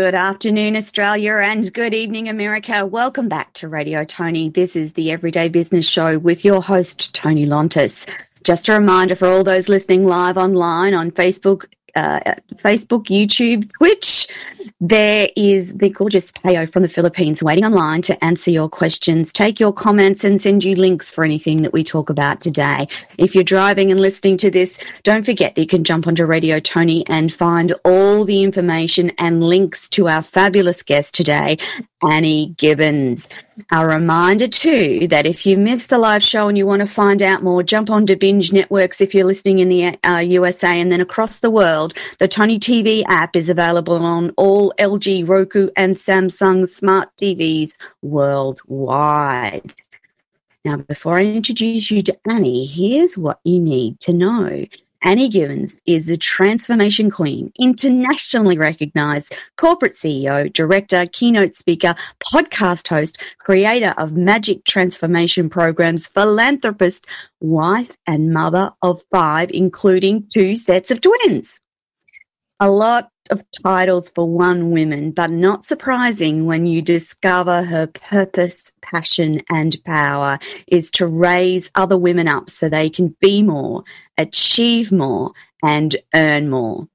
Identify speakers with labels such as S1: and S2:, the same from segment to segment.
S1: Good afternoon, Australia, and good evening, America. Welcome back to Radio Toni. This is the Everyday Business Show with your host, Toni Lontis. Just a reminder for all those listening live online on Facebook, uh, Facebook, YouTube, Twitch. There is the gorgeous Payo from the Philippines waiting online to answer your questions, take your comments, and send you links for anything that we talk about today. If you're driving and listening to this, don't forget that you can jump onto Radio Toni and find all the information and links to our fabulous guest today, Annie Gibbins. A reminder too that if you missed the live show and you want to find out more, jump onto Binge Networks if you're listening in the uh, USA and then across the world. The Toni TV app is available on all LG, Roku, and Samsung smart TVs worldwide. Now, before I introduce you to Annie, here's what you need to know. Annie Gibbins is the transformation queen, internationally recognized corporate CEO, director, keynote speaker, podcast host, creator of magic transformation programs, philanthropist, wife, and mother of five, including two sets of twins. A lot of titles for one woman, but not surprising when you discover her purpose, passion, and power is to raise other women up so they can be more, achieve more, and earn more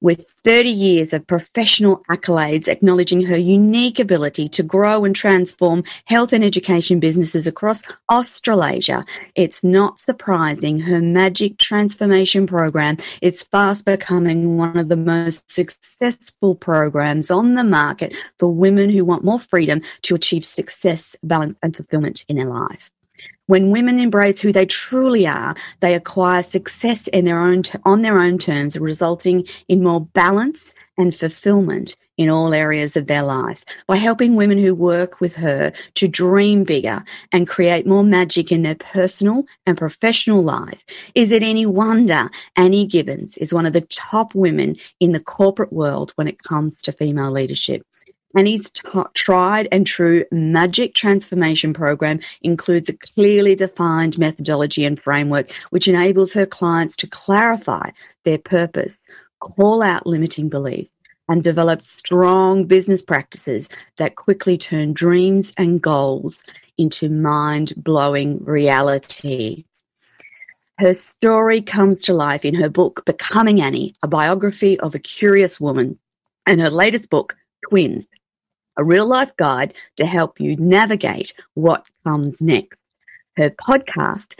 S1: with 30 years of professional accolades acknowledging her unique ability to grow and transform health and education businesses across Australasia. It's not surprising her magic transformation program is fast becoming one of the most successful programs on the market for women who want more freedom to achieve success, balance, and fulfillment in their life. When women embrace who they truly are, they acquire success in their own on their own terms, resulting in more balance and fulfillment in all areas of their life. By helping women who work with her to dream bigger and create more magic in their personal and professional life, is it any wonder Annie Gibbins is one of the top women in the corporate world when it comes to female leadership? Annie's t- tried and true magic transformation program includes a clearly defined methodology and framework which enables her clients to clarify their purpose, call out limiting beliefs, and develop strong business practices that quickly turn dreams and goals into mind blowing reality. Her story comes to life in her book, Becoming Annie, a biography of a curious woman, and her latest book, Twins a real life guide to help you navigate what comes next. Her podcast,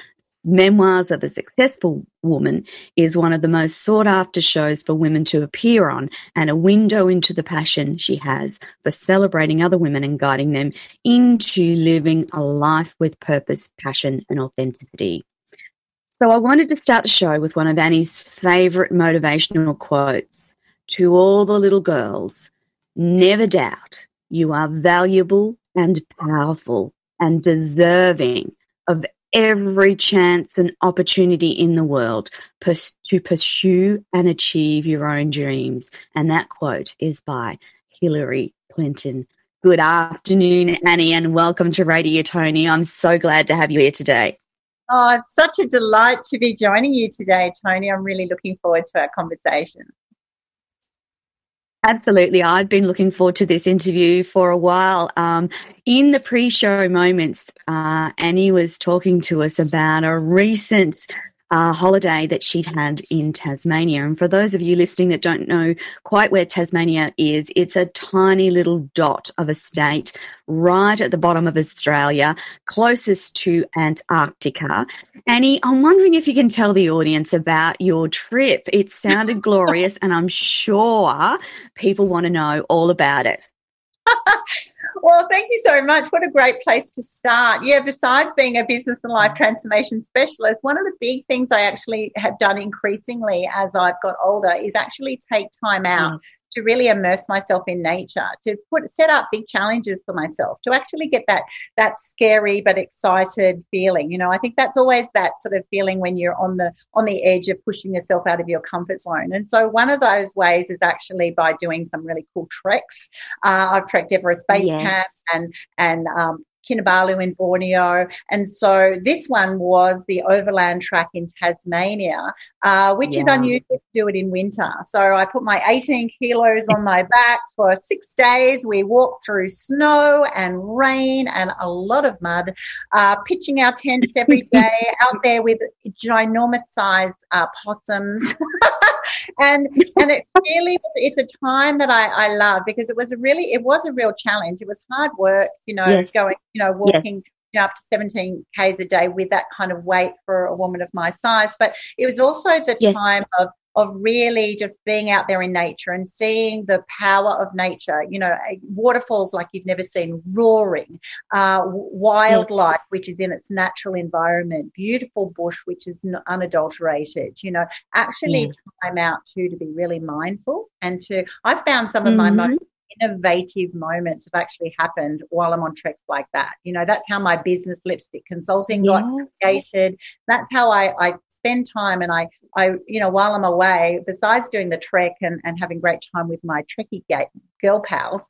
S1: Memoirs of a Successful Woman, is one of the most sought after shows for women to appear on and a window into the passion she has for celebrating other women and guiding them into living a life with purpose, passion, and authenticity. So I wanted to start the show with one of Annie's favorite motivational quotes to all the little girls. Never doubt you are valuable and powerful and deserving of every chance and opportunity in the world to pursue and achieve your own dreams. And that quote is by Hillary Clinton. Good afternoon, Annie, and welcome to Radio Toni. I'm so glad to have you here today.
S2: Oh, it's such a delight to be joining you today, Toni. I'm really looking forward to our conversation.
S1: Absolutely. I've been looking forward to this interview for a while. Um, in the pre show moments, uh, Annie was talking to us about a recent uh, holiday that she'd had in Tasmania. And for those of you listening that don't know quite where Tasmania is, it's a tiny little dot of a state right at the bottom of Australia, closest to Antarctica. Annie, I'm wondering if you can tell the audience about your trip. It sounded glorious, and I'm sure people want to know all about it.
S2: well, thank you so much. What a great place to start. Yeah, besides being a business and life transformation specialist, one of the big things I actually have done increasingly as I've got older is actually take time out to really immerse myself in nature, to put set up big challenges for myself, to actually get that that scary but excited feeling. You know, I think that's always that sort of feeling when you're on the on the edge of pushing yourself out of your comfort zone. And so one of those ways is actually by doing some really cool treks. Uh, I've trekked Everest Base yes. Camp and and um, Kinabalu in Borneo. And so this one was the overland track in Tasmania, uh, which yeah. is unusual to do it in winter. So I put my 18 kilos on my back for six days. We walked through snow and rain and a lot of mud, uh, pitching our tents every day out there with ginormous sized uh, possums. and and it really it's a time that I, I love because it was a really it was a real challenge. It was hard work, you know, yes. going, you know, walking yes. you know, up to 17 k's a day with that kind of weight for a woman of my size. But it was also the yes. time of of really just being out there in nature and seeing the power of nature. You know, waterfalls like you've never seen, roaring, uh, wildlife, which is in its natural environment, beautiful bush, which is unadulterated. You know, actually yeah. time out too to be really mindful and to. I've found some of mm-hmm. my most innovative moments have actually happened while I'm on treks like that. You know, that's how my business lipstick consulting yeah. got created. That's how I, I spend time and I, I, you know, while I'm away, besides doing the trek and, and having great time with my trekkie girl pals,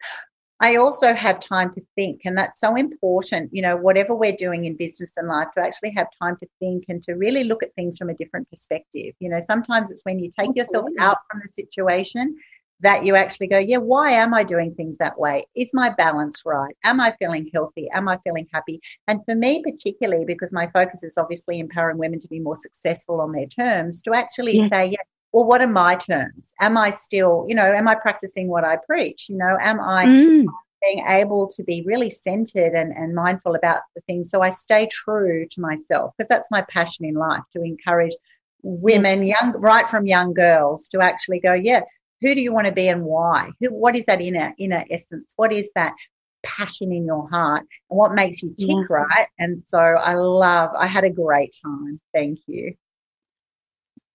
S2: I also have time to think, and that's so important. You know, whatever we're doing in business and life, to actually have time to think and to really look at things from a different perspective. You know, sometimes it's when you take yourself out from the situation that you actually go, yeah, why am I doing things that way? Is my balance right? Am I feeling healthy? Am I feeling happy? And for me, particularly, because my focus is obviously empowering women to be more successful on their terms, to actually yeah. say, yeah, well, what are my terms? Am I still, you know, am I practicing what I preach? You know, am I mm. being able to be really centered and, and mindful about the things? So I stay true to myself because that's my passion in life to encourage women, young, right from young girls to actually go, yeah, who do you want to be and why? Who, what is that inner inner essence? What is that passion in your heart and what makes you tick, yeah. right? And so I love. I had a great time. Thank you.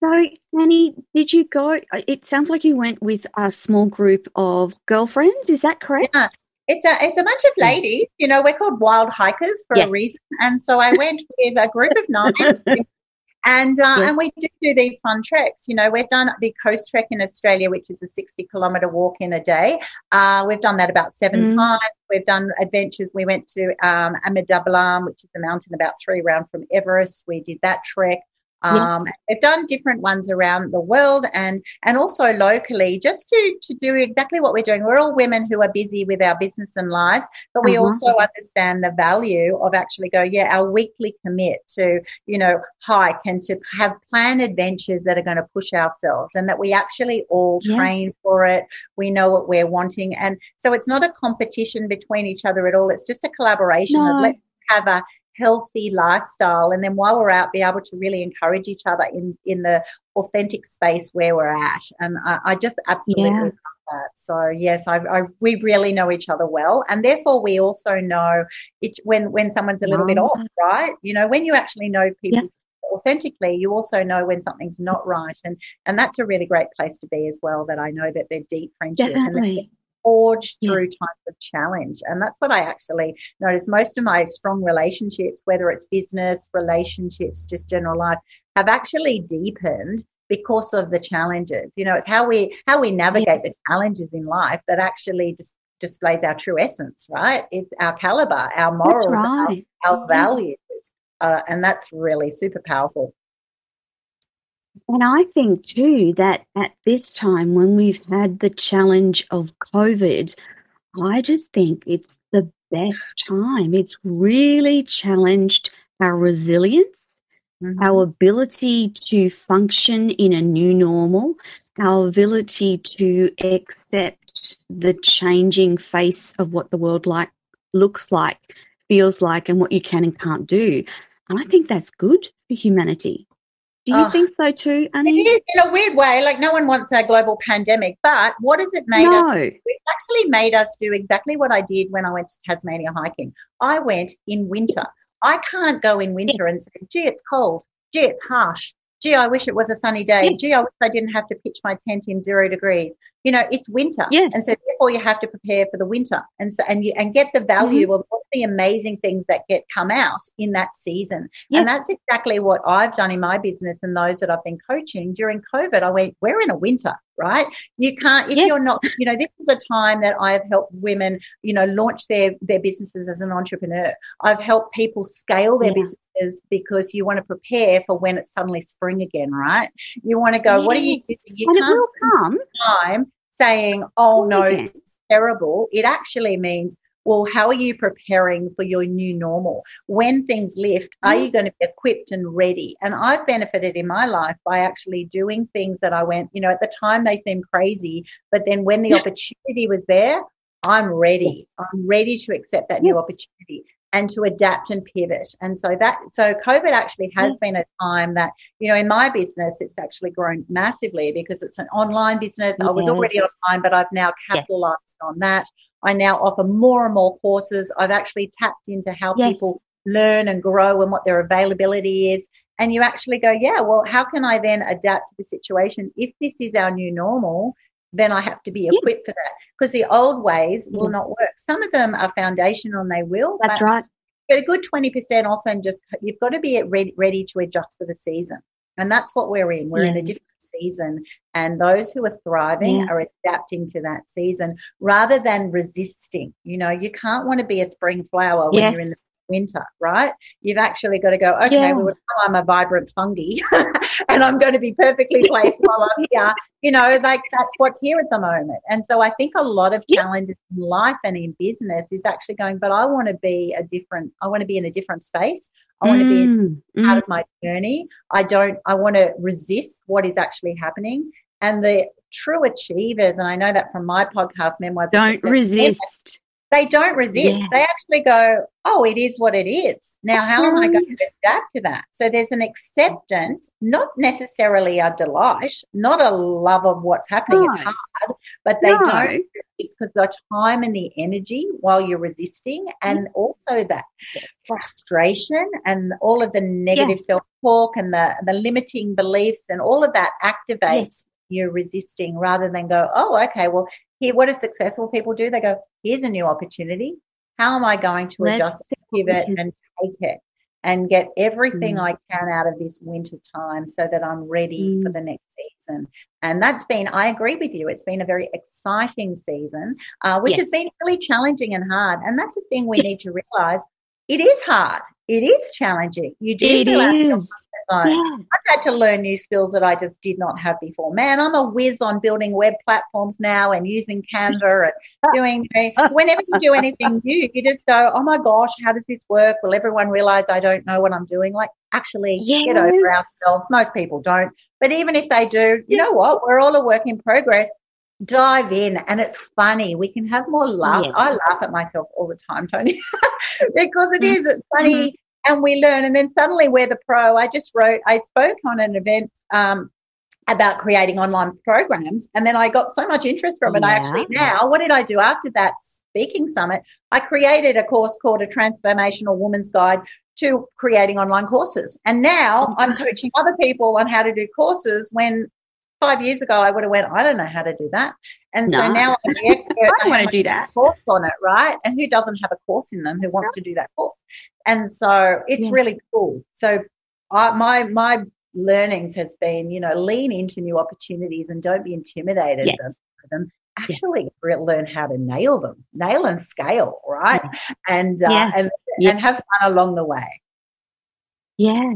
S1: So, Annie, did you go? Uh, it sounds like you went with a small group of girlfriends. Is that correct?
S2: Yeah. It's a it's a bunch of ladies. You know, we're called wild hikers for yes. a reason. And so I went with a group of nine And uh, and we do do these fun treks. You know, we've done the coast trek in Australia, which is a 60 kilometre walk in a day. Uh, we've done that about seven mm. times. We've done adventures. We went to um, which is a mountain about three round from Everest. We did that trek. Um, yes. They've done different ones around the world and, and also locally just to, to do exactly what we're doing. We're all women who are busy with our business and lives, but we uh-huh. also understand the value of actually go, yeah, our weekly commit to, you know, hike and to have planned adventures that are going to push ourselves and that we actually all yeah. train for it. We know what we're wanting. And so it's not a competition between each other at all. It's just a collaboration no. of let's have a healthy lifestyle and then while we're out be able to really encourage each other in in the authentic space where we're at. And i, I just absolutely yeah. love that. So yes I, I, we really know each other well. And therefore we also know it when when someone's a little bit off right. you know when you actually know people yeah. authentically you also know when something's not right. And and that's a really great place to be as well that i know that they're deep friendship
S1: Definitely
S2: forged through times of challenge. And that's what I actually notice. Most of my strong relationships, whether it's business, relationships, just general life, have actually deepened because of the challenges. You know, it's how we how we navigate yes. the challenges in life that actually dis- displays our true essence, right? It's our caliber, our morals, right. our, our, values. Uh, and that's really super powerful.
S1: And I think too that at this time when we've had the challenge of COVID, I just think it's the best time. It's really challenged our resilience, mm-hmm. our ability to function in a new normal, our ability to accept the changing face of what the world like looks like, feels like, and what you can and can't do. And I think that's good for humanity. Do you oh, think so too, Annie?
S2: It is in a weird way. Like no one wants a global pandemic, but what has it made no. us? It actually made us do exactly what I did when I went to Tasmania hiking. I went in winter. I can't go in winter and say, "Gee, it's cold. Gee, it's harsh. Gee, I wish it was a sunny day. Gee, I wish I didn't have to pitch my tent in zero degrees." You know, it's winter.
S1: Yes.
S2: And so therefore you have to prepare for the winter and so, and you, and get the value mm-hmm. of all the amazing things that get come out in that season. Yes. And that's exactly what I've done in my business and those that I've been coaching during COVID. I went, we're in a winter, right? You can't, if yes. you're not, you know, this is a time that I have helped women, you know, launch their, their businesses as an entrepreneur. I've helped people scale their yeah. businesses because you want to prepare for when it's suddenly spring again, right? You want to go, what are you doing? You
S1: and can't it will come.
S2: time saying, oh no, it's terrible. It actually means, well, how are you preparing for your new normal? When things lift, are mm. you going to be equipped and ready? And I've benefited in my life by actually doing things that I went, you know, at the time they seemed crazy, but then when the yeah. opportunity was there, I'm ready. I'm ready to accept that new opportunity and to adapt and pivot. And so that, so COVID actually has mm-hmm. been a time that, you know, in my business, it's actually grown massively because it's an online business. Yes. I was already online, but I've now capitalized yes. on that. I now offer more and more courses. I've actually tapped into how yes. people learn and grow and what their availability is. And you actually go, yeah, well, how can I then adapt to the situation? If this is our new normal, then I have to be equipped yeah. for that because the old ways will mm. not work. Some of them are foundational and they will.
S1: That's right.
S2: But a good 20% often just, you've got to be ready, ready to adjust for the season. And that's what we're in. We're yeah. in a different season. And those who are thriving yeah. are adapting to that season rather than resisting. You know, you can't want to be a spring flower when yes. you're in the winter, right? You've actually got to go, okay, yeah. well, I'm a vibrant fungi and I'm going to be perfectly placed while I'm here. You know, like that's what's here at the moment. And so I think a lot of challenges yeah. in life and in business is actually going, but I want to be a different, I want to be in a different space. I want mm, to be mm. part mm. of my journey. I don't, I want to resist what is actually happening. And the true achievers, and I know that from my podcast, Memoirs.
S1: Don't resist
S2: they don't resist. Yeah. They actually go, oh, it is what it is. Now, how am I going to adapt to that? So there's an acceptance, not necessarily a delight, not a love of what's happening. No. It's hard, but they no. don't it's because the time and the energy while you're resisting and mm. also that frustration and all of the negative yes. self-talk and the, the limiting beliefs and all of that activates yes. you're resisting rather than go, oh, okay, well, here, what do successful people do? They go, here's a new opportunity. How am I going to Let's adjust, pivot, and take it and get everything mm. I can out of this winter time so that I'm ready mm. for the next season? And that's been, I agree with you, it's been a very exciting season, uh, which yes. has been really challenging and hard. And that's the thing we need to realize. It is hard. It is challenging. You do
S1: it is.
S2: Yeah. I've had to learn new skills that I just did not have before. Man, I'm a whiz on building web platforms now and using Canva and doing, whenever you do anything new, you just go, oh my gosh, how does this work? Will everyone realize I don't know what I'm doing? Like, actually yes. get over ourselves. Most people don't. But even if they do, you know what? We're all a work in progress. Dive in and it's funny. We can have more laughs. Yes. I laugh at myself all the time, Toni, because it is. It's funny. Mm-hmm and we learn. And then suddenly we're the pro. I just wrote, I spoke on an event um, about creating online programs. And then I got so much interest from it. Yeah. I actually now, what did I do after that speaking summit? I created a course called a transformational woman's guide to creating online courses. And now I'm coaching other people on how to do courses when five years ago I would have went, I don't know how to do that. And no. so now I'm the expert.
S1: I want to do that.
S2: Course on it, right? And who doesn't have a course in them? Who wants to do that course? And so it's yeah. really cool. So I, my my learnings has been, you know, lean into new opportunities and don't be intimidated yes. by them. Actually, yeah. learn how to nail them, nail and scale, right? Yeah. And uh, and and have fun along the way.
S1: Yeah,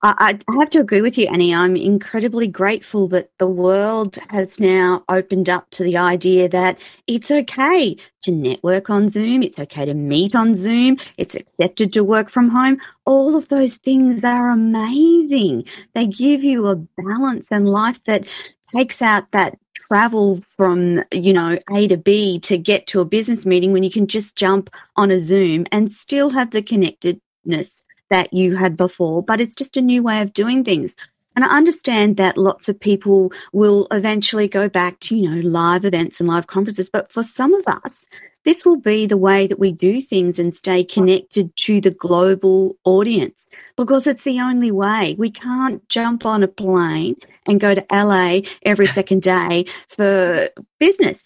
S1: I, I have to agree with you, Annie. I'm incredibly grateful that the world has now opened up to the idea that it's okay to network on Zoom. It's okay to meet on Zoom. It's accepted to work from home. All of those things are amazing. They give you a balance and life that takes out that travel from, you know, A to B to get to a business meeting when you can just jump on a Zoom and still have the connectedness that you had before, but it's just a new way of doing things. And I understand that lots of people will eventually go back to, you know, live events and live conferences. But for some of us, this will be the way that we do things and stay connected to the global audience because it's the only way. We can't jump on a plane and go to LA every second day for business.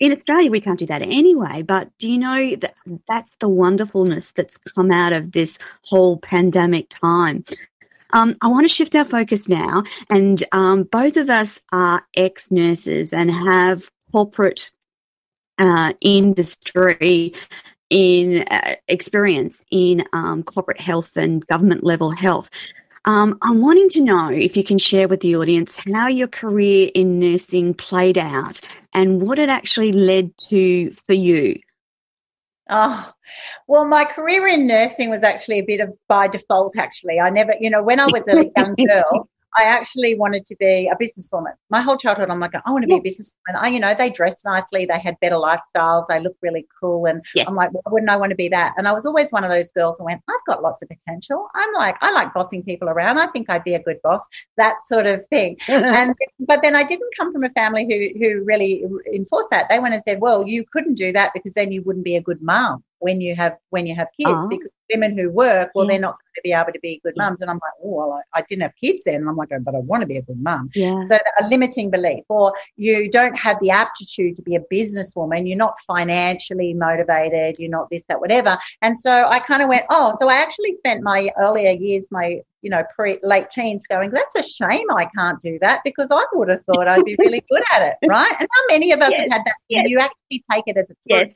S1: In Australia, we can't do that anyway. But do you know that that's the wonderfulness that's come out of this whole pandemic time? Um, I want to shift our focus now, and um, both of us are ex nurses and have corporate uh, industry in uh, experience in um, corporate health and government level health. Um, I'm wanting to know if you can share with the audience how your career in nursing played out and what it actually led to for you.
S2: Oh, well, my career in nursing was actually a bit of by default, actually. I never, you know, when I was a young girl, I actually wanted to be a businesswoman. My whole childhood, I'm like, I want to be a businesswoman. I, you know, they dress nicely, they had better lifestyles, they look really cool. And yes. I'm like, why wouldn't I want to be that? And I was always one of those girls who went, I've got lots of potential. I'm like, I like bossing people around. I think I'd be a good boss, that sort of thing. and, but then I didn't come from a family who, who really enforced that. They went and said, well, you couldn't do that because then you wouldn't be a good mom when you have when you have kids uh-huh. because women who work well yeah. they're not going to be able to be good mums. And i'm like oh well I, I, didn't have kids then. And i'm like but i want to be a good mum. Yeah. so a limiting belief or you don't have the aptitude to be a businesswoman. You're not financially motivated. You're not this that whatever. And so i kind of went oh so i actually spent my earlier years my you know pre late teens going that's a shame i can't do that because i would have thought i'd be really good at it right? And how many of us yes. have had that? Yes. you actually take it as a truth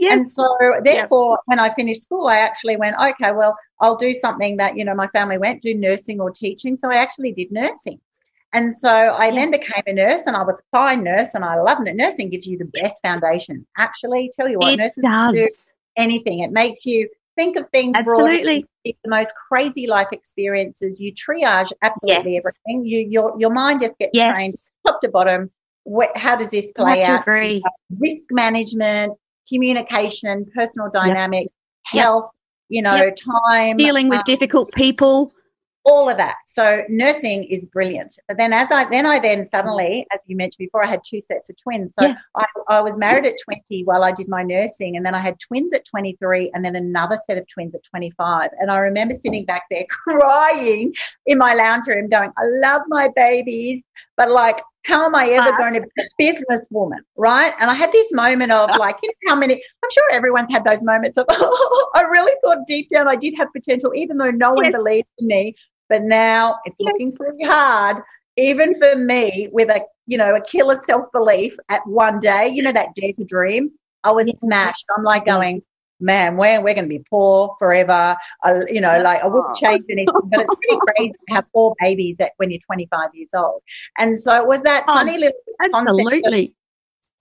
S2: yes yeah. And so, therefore, when I finished school, I actually went, okay, well, I'll do something that, you know, my family went, do nursing or teaching. So I actually did nursing. And so I then became a nurse and I was a fine nurse and I loved it. Nursing gives you the best foundation. Actually, tell you what,
S1: it
S2: nurses
S1: does. do
S2: anything. It makes you think of things
S1: absolutely.
S2: broadly, the most crazy life experiences. You triage absolutely yes. everything. You your your mind just gets yes. trained top to bottom. What, how does this play out?
S1: Agree.
S2: Risk management, communication, personal dynamic, yep. health, you know, yep. time,
S1: dealing with um, difficult people,
S2: all of that. So nursing is brilliant. But then as I then I then suddenly, as you mentioned before, I had two sets of twins. So yeah. I, I was married at 20 while I did my nursing, and then I had twins at 23, and then another set of twins at 25. And I remember sitting back there crying in my lounge room, going, "I love my babies, but like how am I ever going to be a businesswoman? Right. And I had this moment of like, you know, how many, I'm sure everyone's had those moments of, oh, I really thought deep down I did have potential, even though no one yes. believed in me. But now it's yes. looking pretty hard, even for me with a, you know, a killer self belief at one day, you know, that dare to dream. I was yes. smashed. I'm like going, man, we're, we're going to be poor forever. I, you know, like I wouldn't change anything, but it's pretty crazy to have four babies at when you're 25 years old. And so it was that oh, funny little
S1: absolutely.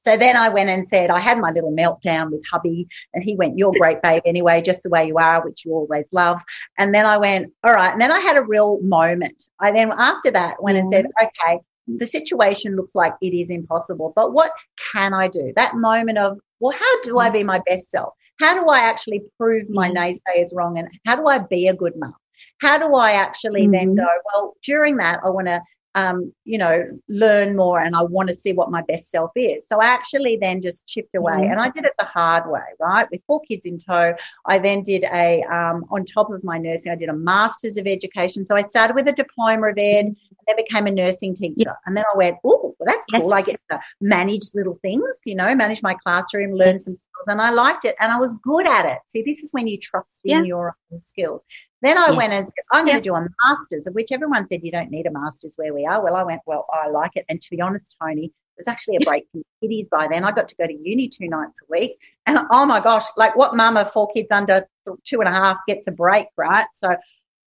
S2: So then I went and said, I had my little meltdown with hubby, and he went, You're great, babe, anyway, just the way you are, which you always love. And then I went, All right. And then I had a real moment. I then, after that, went and said, mm-hmm. Okay, the situation looks like it is impossible, but what can I do? That moment of, Well, how do I be my best self? How do I actually prove my mm-hmm. naysayers wrong? And how do I be a good mum? How do I actually mm-hmm. then go, well, during that, I want to, um, you know, learn more and I want to see what my best self is. So I actually then just chipped away mm-hmm. and I did it the hard way, right? With four kids in tow, I then did a, um, on top of my nursing, I did a master's of education. So I started with a diploma of ed then became a nursing teacher. Yep. And then I went, oh, well, that's cool. Yes. I get to manage little things, you know, manage my classroom, learn yes. some skills. And I liked it and I was good at it. See, this is when you trust in yeah. your own skills. Then I yeah. went and said, I'm yeah. going to do a master's, of which everyone said, you don't need a master's where we are. Well, I went, well, I like it. And to be honest, Toni, it was actually a break from kiddies by then. I got to go to uni two nights a week. And oh my gosh, like what mama, four kids under two and a half gets a break, right? So,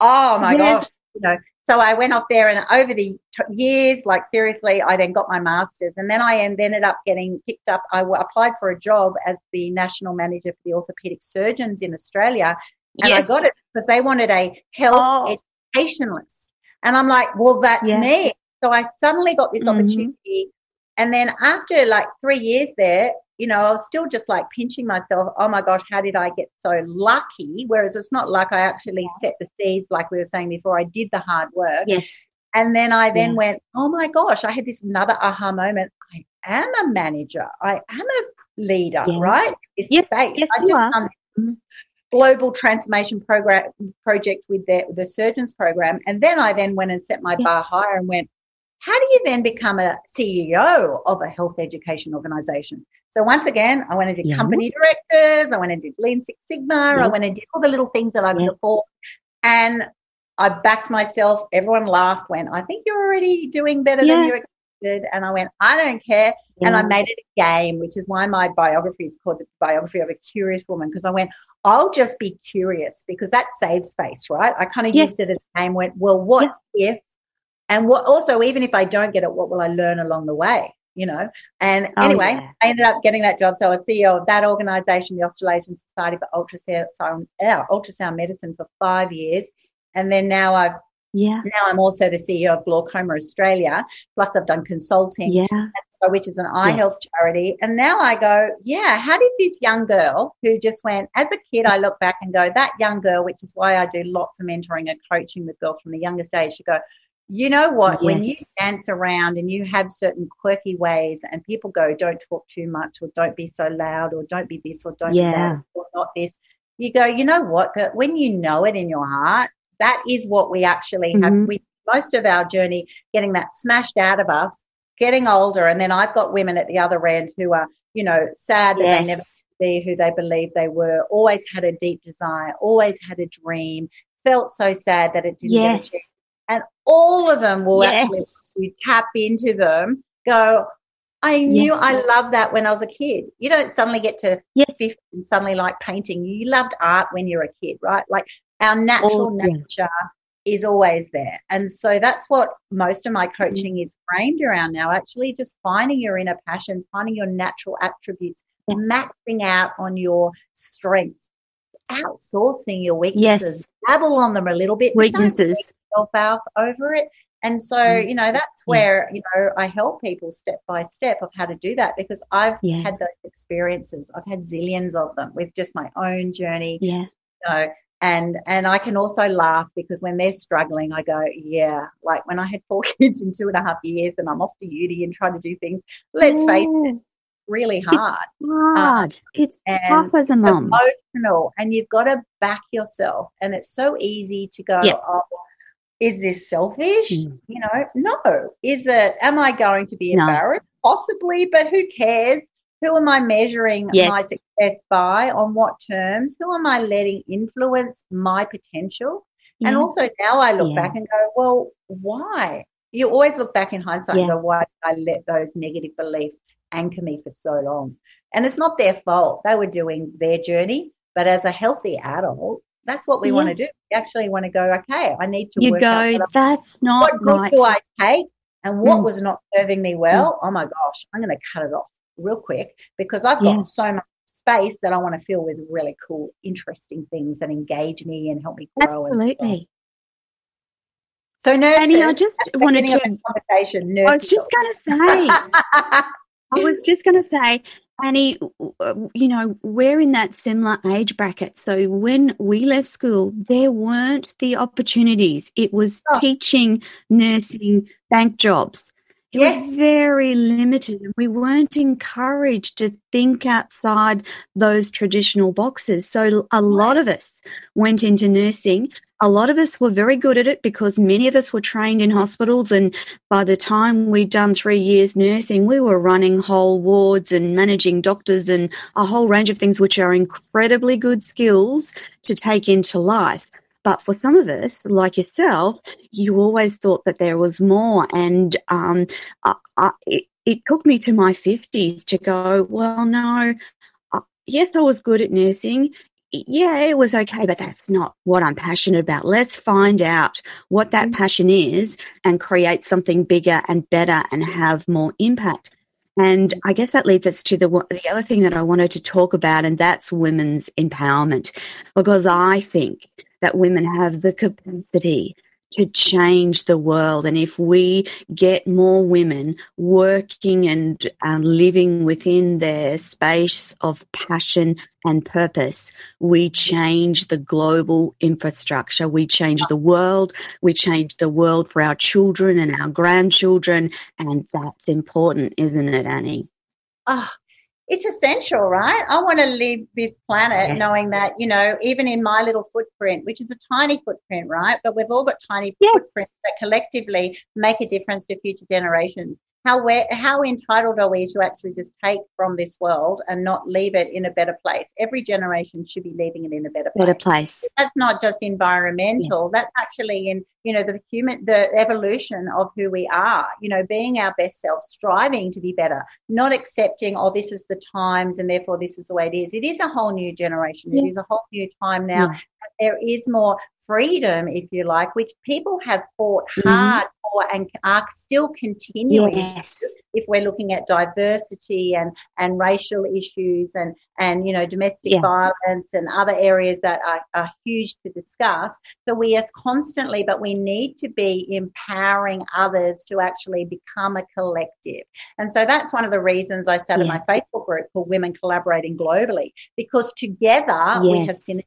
S2: oh my gosh, you know, so I went off there, and over the t- years, like seriously, I then got my master's, and then I ended up getting picked up. I w- applied for a job as the national manager for the orthopedic surgeons in Australia, and yes. I got it because they wanted a health oh. educationalist, and I'm like, well, that's yes. me. So I suddenly got this mm-hmm. opportunity, and then after like three years there, you know, I was still just like pinching myself. Oh my gosh, how did I get so lucky? Whereas it's not like I actually set the seeds, like we were saying before. I did the hard work.
S1: Yes.
S2: And then I then yeah. went, oh my gosh, I had this another aha moment. I am a manager. I am a leader, yeah. right?
S1: This yes, space. Yes, I just
S2: done global transformation program project with the, the surgeons program. And then I then went and set my yeah. bar higher and went, how do you then become a CEO of a health education organization? So once again, I went and did yeah. company directors, I went and did Lean Six Sigma, I went and did all the little things that I could afford. And I backed myself. Everyone laughed when I think you're already doing better than you expected. And I went, I don't care. And I made it a game, which is why my biography is called the biography of a curious woman. Because I went, I'll just be curious because that saves face, right? I kind of yes. used it as a game, went, well, what if and what also, even if I don't get it, what will I learn along the way? You know, and oh, anyway, yeah. I ended up getting that job. So I was CEO of that organization, the Australasian Society for Ultrasound, uh, Ultrasound Medicine for five years. And then now I've
S1: yeah.
S2: Now I'm also the CEO of Glaucoma Australia. Plus, I've done consulting,
S1: yeah.
S2: so which is an eye yes. health charity. And now I go, yeah. How did this young girl who just went as a kid? I look back and go, that young girl, which is why I do lots of mentoring and coaching with girls from the youngest age. To go, you know what? Yes. When you dance around and you have certain quirky ways, and people go, don't talk too much, or don't be so loud, or don't be this, or don't
S1: yeah. be
S2: that, or not this. You go, you know what? When you know it in your heart, that is what we actually have. Mm-hmm. We most of our journey getting that smashed out of us, getting older, and then I've got women at the other end who are, you know, sad that yes. they never be who they believe they were, always had a deep desire, always had a dream, felt so sad that it didn't yes. get achieved and all of them will yes. actually tap into them, go, I knew I loved that when I was a kid. You don't suddenly get to yes. 50 and suddenly like painting. You loved art when you're a kid, right? Like our natural oh, nature is always there. And so that's what most of my mm. coaching is framed around now, actually just finding your inner passions, finding your natural attributes, yeah. maxing out on your strengths, outsourcing your weaknesses, yes. dabble on them a little bit.
S1: Weaknesses
S2: yourself out over it. And so, mm. you know, that's where, you know, I help people step by step of how to do that because I've yeah. had those experiences. I've had zillions of them with just my own journey.
S1: Yeah. You
S2: know, and and I can also laugh because when they're struggling, I go, yeah. Like when I had four kids in two and a half years, and I'm off to uni and trying to do things. Let's face it, really hard.
S1: It's hard. Um, it's tough as a mom.
S2: Emotional, and you've got to back yourself. And it's so easy to go, yep. oh, is this selfish? Mm. You know, no. Is it, am I going to be embarrassed? No. Possibly, but who cares? Who am I measuring yes. my success by? On what terms? Who am I letting influence my potential? Yeah. And also now I look yeah. back and go, well, why? You always look back in hindsight yeah. and go, why did I let those negative beliefs anchor me for so long? And it's not their fault. They were doing their journey. But as a healthy adult, that's what we yeah. want to do. We actually want to go, okay, I need to
S1: you go, that's not
S2: what
S1: right.
S2: do I take and what mm. was not serving me well. Mm. Oh my gosh, I'm going to cut it off real quick because I've got yeah. so much space that I want to fill with really cool, interesting things that engage me and help me grow.
S1: Absolutely.
S2: So nurses,
S1: Annie, I just wanted to conversation. I was just going to say. I was just going to say, Annie, you know, we're in that similar age bracket. So when we left school, there weren't the opportunities. It was oh. teaching, nursing, bank jobs. It yes. was very limited. and We weren't encouraged to think outside those traditional boxes. So a lot of us went into nursing a lot of us were very good at it because many of us were trained in hospitals. And by the time we'd done three years nursing, we were running whole wards and managing doctors and a whole range of things, which are incredibly good skills to take into life. But for some of us, like yourself, you always thought that there was more. And um, I, I, it, it took me to my 50s to go, well, no, uh, yes, I was good at nursing yeah, it was okay, but that's not what I'm passionate about. Let's find out what that mm. passion is and create something bigger and better and have more impact. And I guess that leads us to the the other thing that I wanted to talk about, and that's women's empowerment, because I think that women have the capacity to change the world. And if we get more women working and uh, living within their space of passion and purpose, we change the global infrastructure. We change the world. We change the world for our children and our grandchildren. And that's important, isn't it, Annie?
S2: Oh, it's essential, right? I want to leave this planet yes. knowing that, you know, even in my little footprint, which is a tiny footprint, right? But we've all got tiny yes. footprints that collectively make a difference to future generations how we how entitled are we to actually just take from this world and not leave it in a better place? Every generation should be leaving it in a better place.
S1: Better place.
S2: That's not just environmental. Yeah. That's actually in you know the human the evolution of who we are. You know, being our best self, striving to be better, not accepting oh this is the times and therefore this is the way it is. It is a whole new generation. Yeah. It is a whole new time now. Yeah. There is more freedom, if you like, which people have fought mm-hmm. hard for and are still continuing yes. if we're looking at diversity and, and racial issues and, and, you know, domestic yeah. violence and other areas that are, are huge to discuss. So we as constantly, but we need to be empowering others to actually become a collective. And so that's one of the reasons I started yeah. my Facebook group for Women Collaborating Globally, because together yes. we have synergy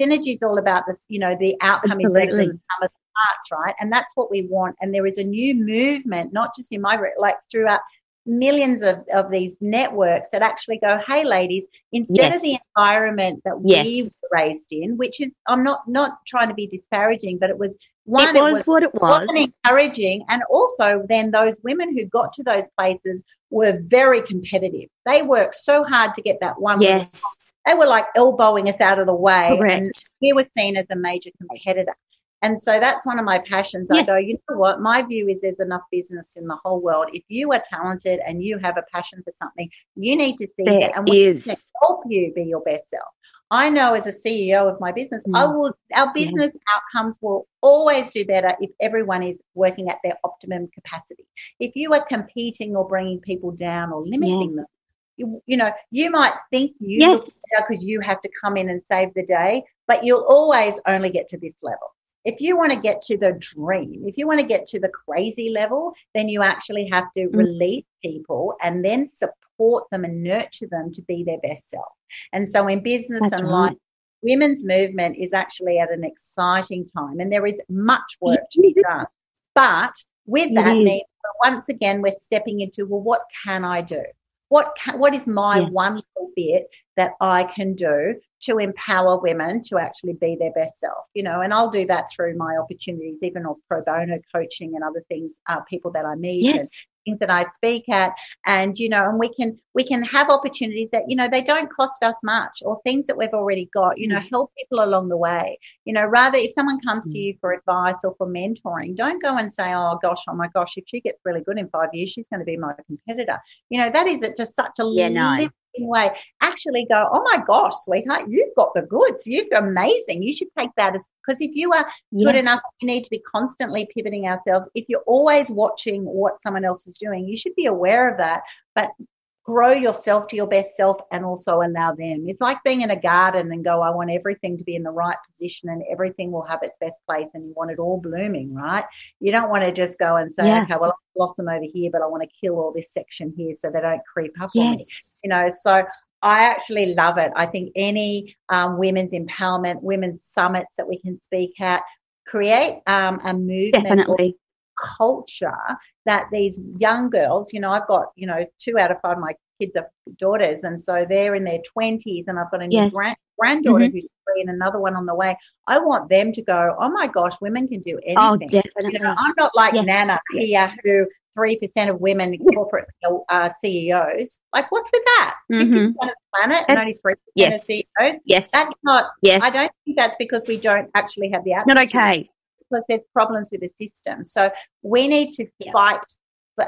S2: synergy is all about this, you know, the outcome Absolutely. is better than sum of the parts, right? And that's what we want. And there is a new movement, not just in my, like throughout millions of, of these networks that actually go, hey, ladies, instead yes. of the environment that yes. we were raised in, which is, I'm not, not trying to be disparaging, but it was
S1: one, it was, it was what it was.
S2: encouraging. And also then those women who got to those places were very competitive. They worked so hard to get that one.
S1: Yes.
S2: They were like elbowing us out of the way. Correct. And we were seen as a major competitor. And so that's one of my passions. Yes. I go, you know what? My view is there's enough business in the whole world. If you are talented and you have a passion for something, you need to see
S1: there
S2: it and
S1: we
S2: can help you be your best self. I know as a CEO of my business, mm. I will our business yeah. outcomes will always do better if everyone is working at their optimum capacity. If you are competing or bringing people down or limiting yeah. them, you, you, know, you might think you yes. because you have to come in and save the day, but you'll always only get to this level. If you want to get to the dream, if you want to get to the crazy level, then you actually have to mm. release people and then support them and nurture them to be their best self. And so in business That's and right. life, women's movement is actually at an exciting time and there is much work to be done. But with that means once again we're stepping into well what can I do? What can, what is my yeah. one little bit that I can do to empower women to actually be their best self, you know, and I'll do that through my opportunities, even of pro bono coaching and other things, uh, people that I meet yes. and things that I speak at. And, you know, and we can, we can have opportunities that, you know, they don't cost us much or things that we've already got, you know, mm. help people along the way. You know, rather if someone comes mm. to you for advice or for mentoring, don't go and say, oh gosh, oh my gosh, if she gets really good in five years, she's going to be my competitor. You know, that is just such a yeah, no way actually go, oh my gosh, sweetheart, you've got the goods. You're amazing. You should take that as because if you are yes. good enough, you need to be constantly pivoting ourselves. If you're always watching what someone else is doing, you should be aware of that. But grow yourself to your best self and also allow them. It's like being in a garden and go, I want everything to be in the right position and everything will have its best place and you want it all blooming, right? You don't want to just go and say, yeah. okay, well, I'll blossom over here, but I want to kill all this section here so they don't creep up yes. on me. You know, so I actually love it. I think any um, women's empowerment, women's summits that we can speak at, create um, a movement
S1: Definitely
S2: culture that these young girls, you know, I've got, you know, two out of five of my kids are daughters, and so they're in their 20s, and I've got a new yes. grand, granddaughter mm-hmm. who's three and another one on the way. I want them to go, oh my gosh, women can do oh, anything.
S1: Oh, definitely.
S2: You know, I'm not like yes. Nana here who 3% of women corporate uh, CEOs. Like, what's with that? Mm-hmm. 50% of the planet and only 3% yes. of CEOs?
S1: Yes.
S2: That's not, yes. I don't think that's because we don't actually have the
S1: Not okay
S2: because there's problems with the system. So we need to yeah. fight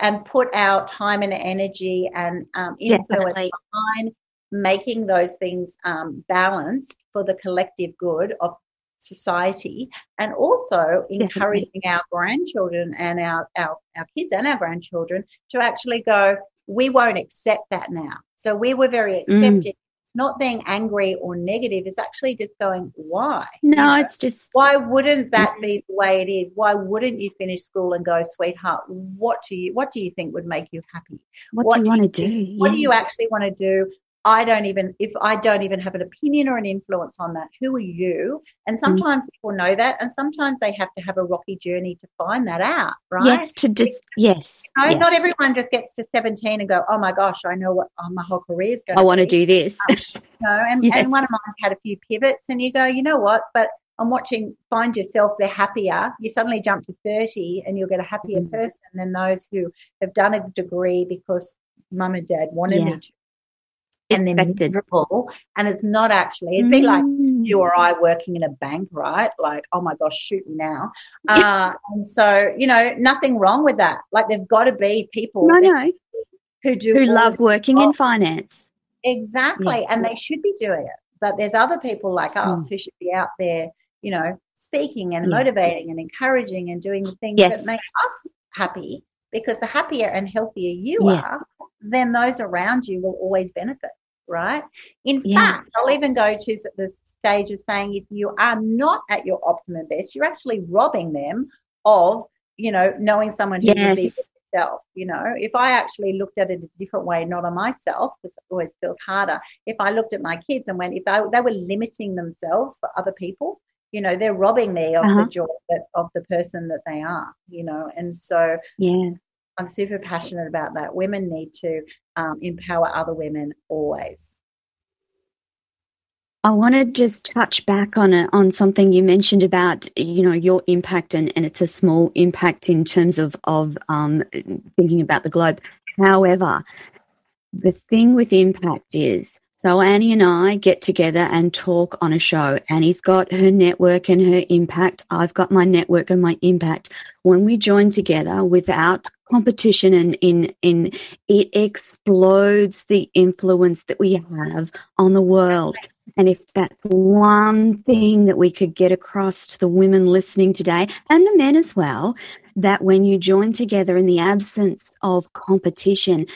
S2: and put our time and energy and um, influence behind making those things um, balanced for the collective good of society and also encouraging Definitely. our grandchildren and our, our, our kids and our grandchildren to actually go, we won't accept that now. So we were very mm. accepting. Mm not being angry or negative is actually just going why?
S1: No it's just
S2: why wouldn't that be the way it is? Why wouldn't you finish school and go sweetheart what do you what do you think would make you happy?
S1: What, what do you want to do,
S2: what do you actually want to do I don't even, if I don't even have an opinion or an influence on that, who are you? And mm. sometimes mm. people know that, and sometimes they have to have a rocky journey to find that out, right?
S1: Yes, to dis- yes.
S2: You know, yeah. Not everyone just gets to 17 and go, oh my gosh, I know what oh, my whole career is going I
S1: want to do this.
S2: you know, and, yes. and one of mine had a few pivots, and you go, you know what? But I'm watching Find Yourself, they're happier. You suddenly jump to 30 and you'll get a happier mm. person than those who have done a degree because mum and dad wanted yeah. me to and they're miserable. And it's not actually, it'd be mm. like you or I working in a bank, right? Like, oh my gosh, shoot me now. Uh, and so, you know, nothing wrong with that. Like, there've got to be people
S1: no, no.
S2: who do
S1: who love working in finance.
S2: Exactly. Yeah. And they should be doing it. But there's other people like us mm. who should be out there, you know, speaking and yeah. motivating and encouraging and doing the things yes. that make us happy. Because the happier and healthier you yeah. are, then those around you will always benefit right? In yeah. fact, I'll even go to the stage of saying if you are not at your optimum best, you're actually robbing them of, you know, knowing someone who yes. is yourself. You know, if I actually looked at it a different way, not on myself, because it always feels harder. If I looked at my kids and went, if they, they were limiting themselves for other people, you know, they're robbing me of uh-huh. the joy that, of the person that they are, you know, and so
S1: yeah.
S2: I'm super passionate about that. Women need to um, empower other women always.
S1: I want to just touch back on it on something you mentioned about you know your impact and, and it's a small impact in terms of of um, thinking about the globe. However, the thing with impact is so Annie and I get together and talk on a show. Annie's got her network and her impact. I've got my network and my impact. When we join together without competition and in, in it explodes the influence that we have on the world. And if that's one thing that we could get across to the women listening today and the men as well, that when you join together in the absence of competition,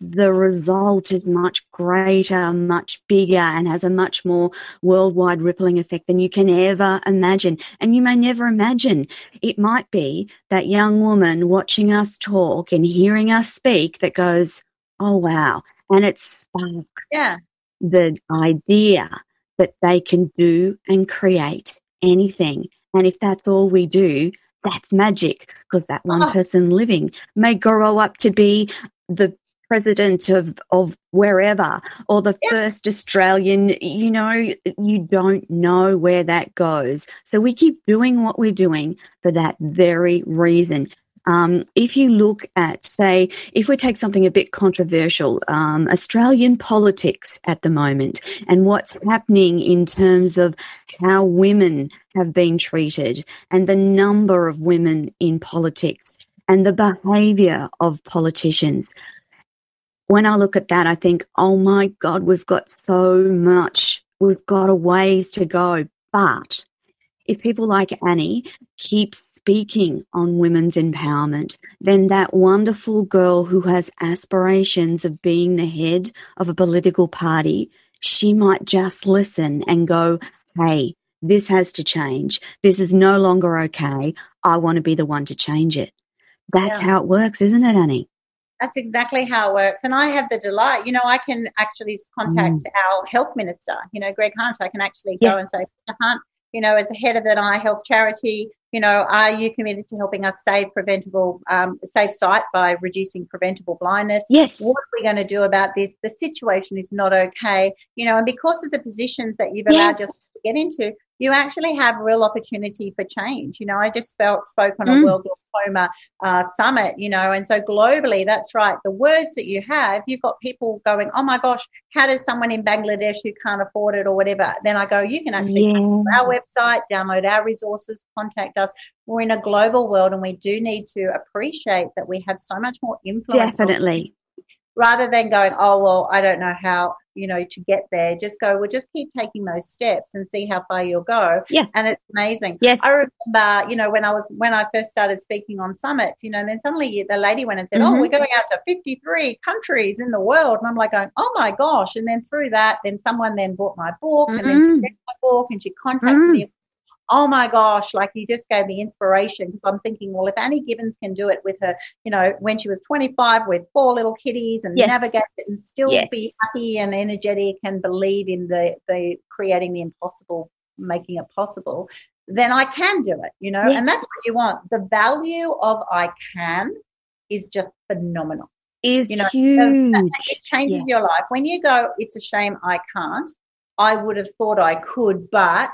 S1: the result is much greater, much bigger, and has a much more worldwide rippling effect than you can ever imagine. And you may never imagine. It might be that young woman watching us talk and hearing us speak that goes, Oh, wow. And it sparks
S2: yeah.
S1: the idea that they can do and create anything. And if that's all we do, that's magic because that one oh. person living may grow up to be the president of, of wherever or the yep. first Australian, you know, you don't know where that goes. So we keep doing what we're doing for that very reason. Um, if you look at, say, if we take something a bit controversial, um, Australian politics at the moment and what's happening in terms of how women have been treated and the number of women in politics and the behaviour of politicians when I look at that, I think, oh my God, we've got so much, we've got a ways to go. But if people like Annie keep speaking on women's empowerment, then that wonderful girl who has aspirations of being the head of a political party, she might just listen and go, hey, this has to change. This is no longer okay. I want to be the one to change it. That's yeah. how it works, isn't it, Annie?
S2: That's exactly how it works. And I have the delight, you know, I can actually contact mm. our health minister, you know, Greg Hunt. I can actually go and say, Hunt, you know, as the head of an eye health charity, you know, are you committed to helping us save preventable, um, save sight by reducing preventable blindness?
S1: Yes.
S2: What are we going to do about this? The situation is not okay, you know, and because of the positions that you've allowed yes. us to get into, you actually have real opportunity for change. You know, I just felt spoke on a mm. World Glaucoma uh, Summit, you know, and so globally, that's right. The words that you have, you've got people going, oh my gosh, how does someone in Bangladesh who can't afford it or whatever? Then I go, you can actually yeah. come to our website, download our resources, contact us. We're in a global world and we do need to appreciate that we have so much more influence.
S1: Definitely
S2: rather than going, oh, well, I don't know how, you know, to get there. Just go, well, just keep taking those steps and see how far you'll go.
S1: Yeah.
S2: And it's amazing.
S1: Yes.
S2: I remember, you know, when I was, when I first started speaking on summits, you know, and then suddenly the lady went and said, oh, mm-hmm. oh, we're going out to 53 countries in the world. And I'm like going, oh my gosh. And then through that, then someone then bought my book mm-hmm. and then she mm-hmm. read my book and she contacted mm-hmm. me oh my gosh, like you just gave me inspiration because I'm thinking, well, if Annie Gibbins can do it with her, you know, when she was 25 with four little kitties and yes. navigate it and still yes. be happy and energetic and believe in the, the creating the impossible, making it possible, then I can do it, you know, yes. and that's what you want. The value of I can is just phenomenal.
S1: Is you know, huge.
S2: It changes yeah. your life. When you go, it's a shame I can't. I would have thought I could, but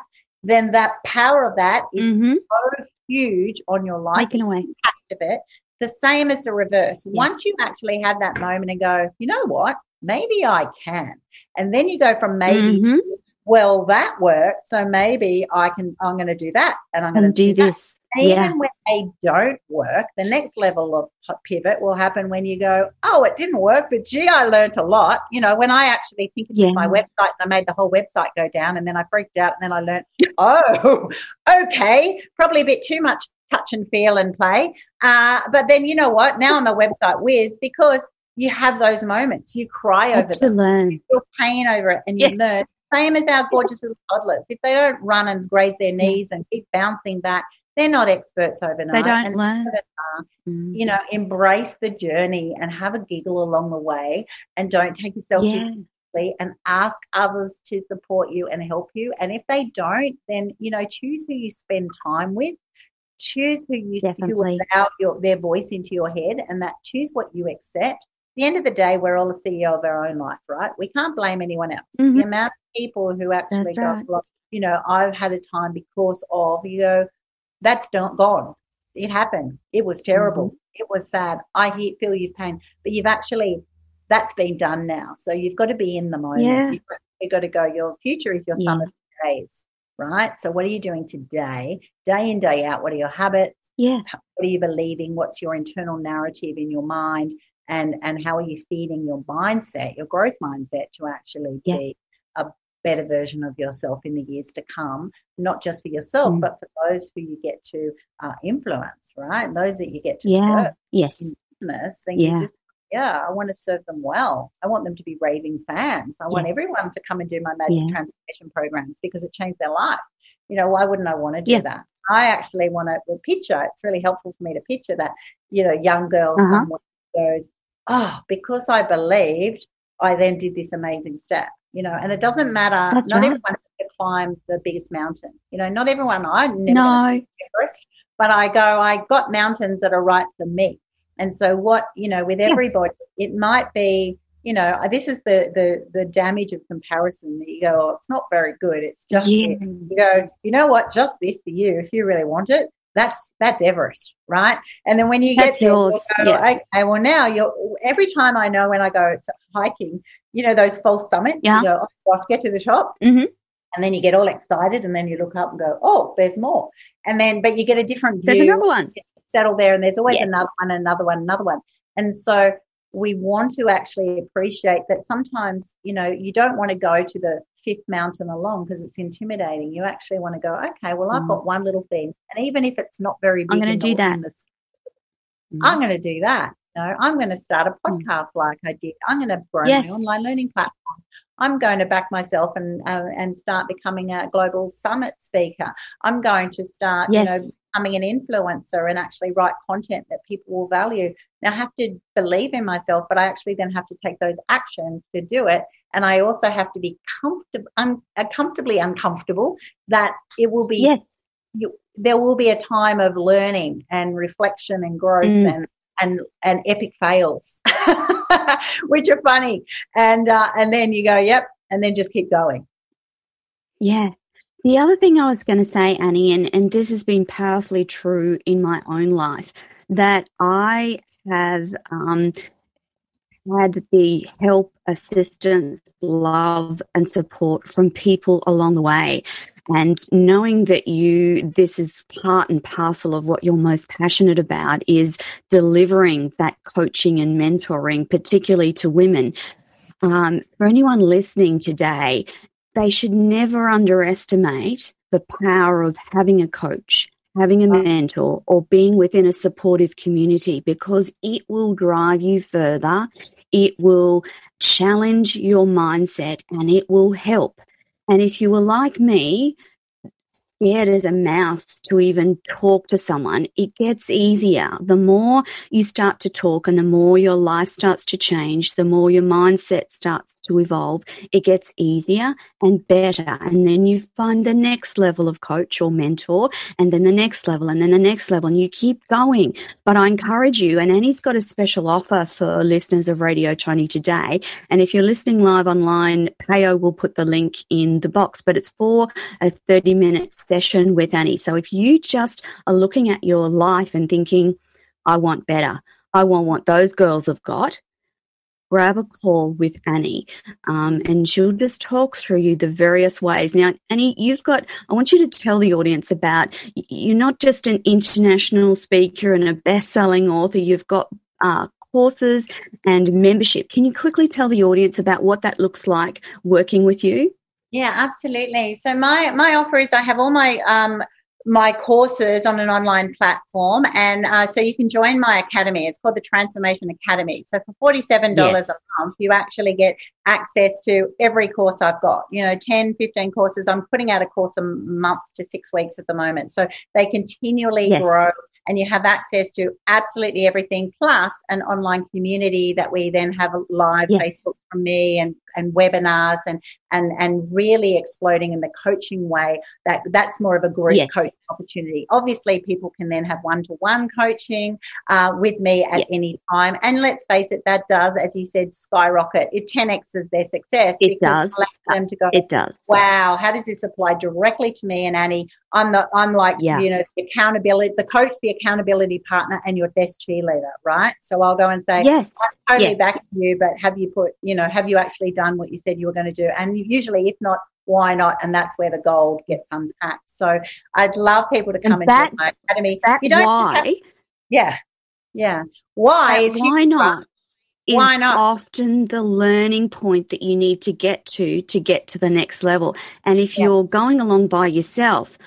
S2: then that power of that is mm-hmm. so huge on your life.
S1: Taken away.
S2: Of it. The same as the reverse. Yeah. Once you actually have that moment and go, you know what? Maybe I can. And then you go from maybe mm-hmm. to, well, that works. So maybe I can, I'm going to do that and I'm going to
S1: do, do this.
S2: And yeah. even when they don't work, the next level of pivot will happen when you go, oh, it didn't work, but gee, I learned a lot. You know, when I actually think of yeah. my website and I made the whole website go down and then I freaked out and then I learned, oh, okay, probably a bit too much touch and feel and play. Uh, but then you know what? Now I'm a website whiz because you have those moments. You cry over
S1: to them. learn.
S2: You feel pain over it and you yes. learn. Same as our gorgeous little toddlers. If they don't run and graze their knees and keep bouncing back, they're not experts overnight.
S1: They don't learn.
S2: mm. You know, embrace the journey and have a giggle along the way and don't take yourself yeah. too seriously and ask others to support you and help you. And if they don't, then, you know, choose who you spend time with. Choose who you who allow your, their voice into your head and that choose what you accept. At the end of the day, we're all the CEO of our own life, right? We can't blame anyone else. Mm-hmm. The amount of people who actually That's go, right. you know, I've had a time because of, you go, that's not gone. It happened. It was terrible. Mm-hmm. It was sad. I feel your pain, but you've actually that's been done now. So you've got to be in the moment.
S1: Yeah.
S2: You've, got, you've got to go. Your future is your yeah. sum of days, right? So what are you doing today, day in day out? What are your habits?
S1: Yeah.
S2: What are you believing? What's your internal narrative in your mind? And and how are you feeding your mindset, your growth mindset, to actually yeah. be better version of yourself in the years to come, not just for yourself, mm. but for those who you get to uh, influence, right? Those that you get to
S1: yeah.
S2: serve
S1: yes.
S2: in business. And yeah. you just, yeah, I want to serve them well. I want them to be raving fans. I yeah. want everyone to come and do my magic yeah. transformation programs because it changed their life. You know, why wouldn't I want to do yeah. that? I actually want to picture, it's really helpful for me to picture that, you know, young girl uh-huh. goes, oh, because I believed, I then did this amazing step you know, and it doesn't matter. That's not right. everyone can climb the biggest mountain. You know, not everyone. I never
S1: no.
S2: Everest, but I go. I got mountains that are right for me. And so, what you know, with everybody, yeah. it might be. You know, uh, this is the the the damage of comparison. That you go, oh, it's not very good. It's just yeah. you go. You know what? Just this for you. If you really want it, that's that's Everest, right? And then when you
S1: that's
S2: get
S1: yours,
S2: go, yeah. okay, well now you're every time I know when I go hiking, you know, those false summits.
S1: Yeah.
S2: You go, oh gosh, get to the top.
S1: Mm-hmm.
S2: And then you get all excited and then you look up and go, oh, there's more. And then, but you get a different view.
S1: There's another one.
S2: Settle there and there's always yeah. another one, another one, another one. And so we want to actually appreciate that sometimes, you know, you don't want to go to the fifth mountain along because it's intimidating. You actually want to go, okay, well, I've mm. got one little thing. And even if it's not very big,
S1: I'm going to do that.
S2: mm. I'm going to do that know, I'm going to start a hmm. podcast like I did. I'm going to grow yes. my online learning platform. I'm going to back myself and uh, and start becoming a global summit speaker. I'm going to start, yes. you know, becoming an influencer and actually write content that people will value. Now, I have to believe in myself, but I actually then have to take those actions to do it. And I also have to be comfortable, un- uh, comfortably uncomfortable that it will be. Yes. You, there will be a time of learning and reflection and growth mm. and and and epic fails, which are funny. And uh, and then you go, yep, and then just keep going.
S1: Yeah. The other thing I was going to say, Annie, and, and this has been powerfully true in my own life, that I have um, had the help, assistance, love, and support from people along the way and knowing that you this is part and parcel of what you're most passionate about is delivering that coaching and mentoring particularly to women. Um, for anyone listening today they should never underestimate the power of having a coach having a mentor or being within a supportive community because it will drive you further it will challenge your mindset and it will help and if you were like me, scared as a mouse to even talk to someone, it gets easier. The more you start to talk and the more your life starts to change, the more your mindset starts to evolve, it gets easier and better. And then you find the next level of coach or mentor, and then the next level, and then the next level, and you keep going. But I encourage you, and Annie's got a special offer for listeners of Radio Toni today. And if you're listening live online, Payo will put the link in the box, but it's for a 30 minute session with Annie. So if you just are looking at your life and thinking, I want better. I want what those girls have got grab a call with Annie um, and she'll just talk through you the various ways. Now, Annie, you've got, I want you to tell the audience about you're not just an international speaker and a best selling author, you've got uh, courses and membership. Can you quickly tell the audience about what that looks like working with you?
S2: Yeah, absolutely. So my my offer is I have all my um, my courses on an online platform. And uh, so you can join my academy. It's called the Transformation Academy. So for $47 yes. a month, you actually get access to every course I've got, you know, 10, 15 courses. I'm putting out a course a month to six weeks at the moment. So they continually yes. grow and you have access to absolutely everything plus an online community that we then have a live yeah. Facebook from me and, and webinars and, and, and really exploding in the coaching way that that's more of a group yes. coach opportunity. Obviously people can then have one-to-one coaching uh, with me at any time. And let's face it, that does, as you said, skyrocket. It 10x's their success.
S1: It does.
S2: them to go,
S1: it does.
S2: Wow, how does this apply directly to me and Annie? I'm the I'm like yeah. you know the accountability, the coach, the accountability partner, and your best cheerleader, right? So I'll go and say,
S1: yes,
S2: I'm totally
S1: yes.
S2: back you, but have you put, you know, have you actually done what you said you were going to do? And usually, if not, why not? And that's where the gold gets unpacked. So I'd love people to come and into my academy.
S1: you don't why?
S2: Yeah, yeah. Why
S1: is why not? Why not? Often the learning point that you need to get to to get to the next level. And if yeah. you're going along by yourself,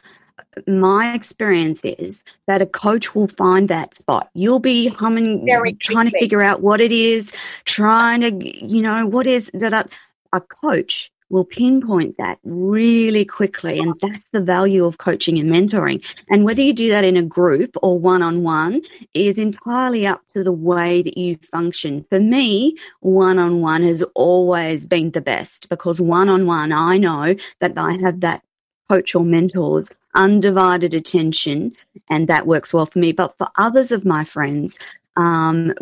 S1: my experience is that a coach will find that spot. You'll be humming, Very trying to figure out what it is, trying to, you know, what is that. A coach will pinpoint that really quickly. And that's the value of coaching and mentoring. And whether you do that in a group or one on one is entirely up to the way that you function. For me, one on one has always been the best because one on one, I know that I have that coach or mentors undivided attention, and that works well for me. But for others of my friends, um,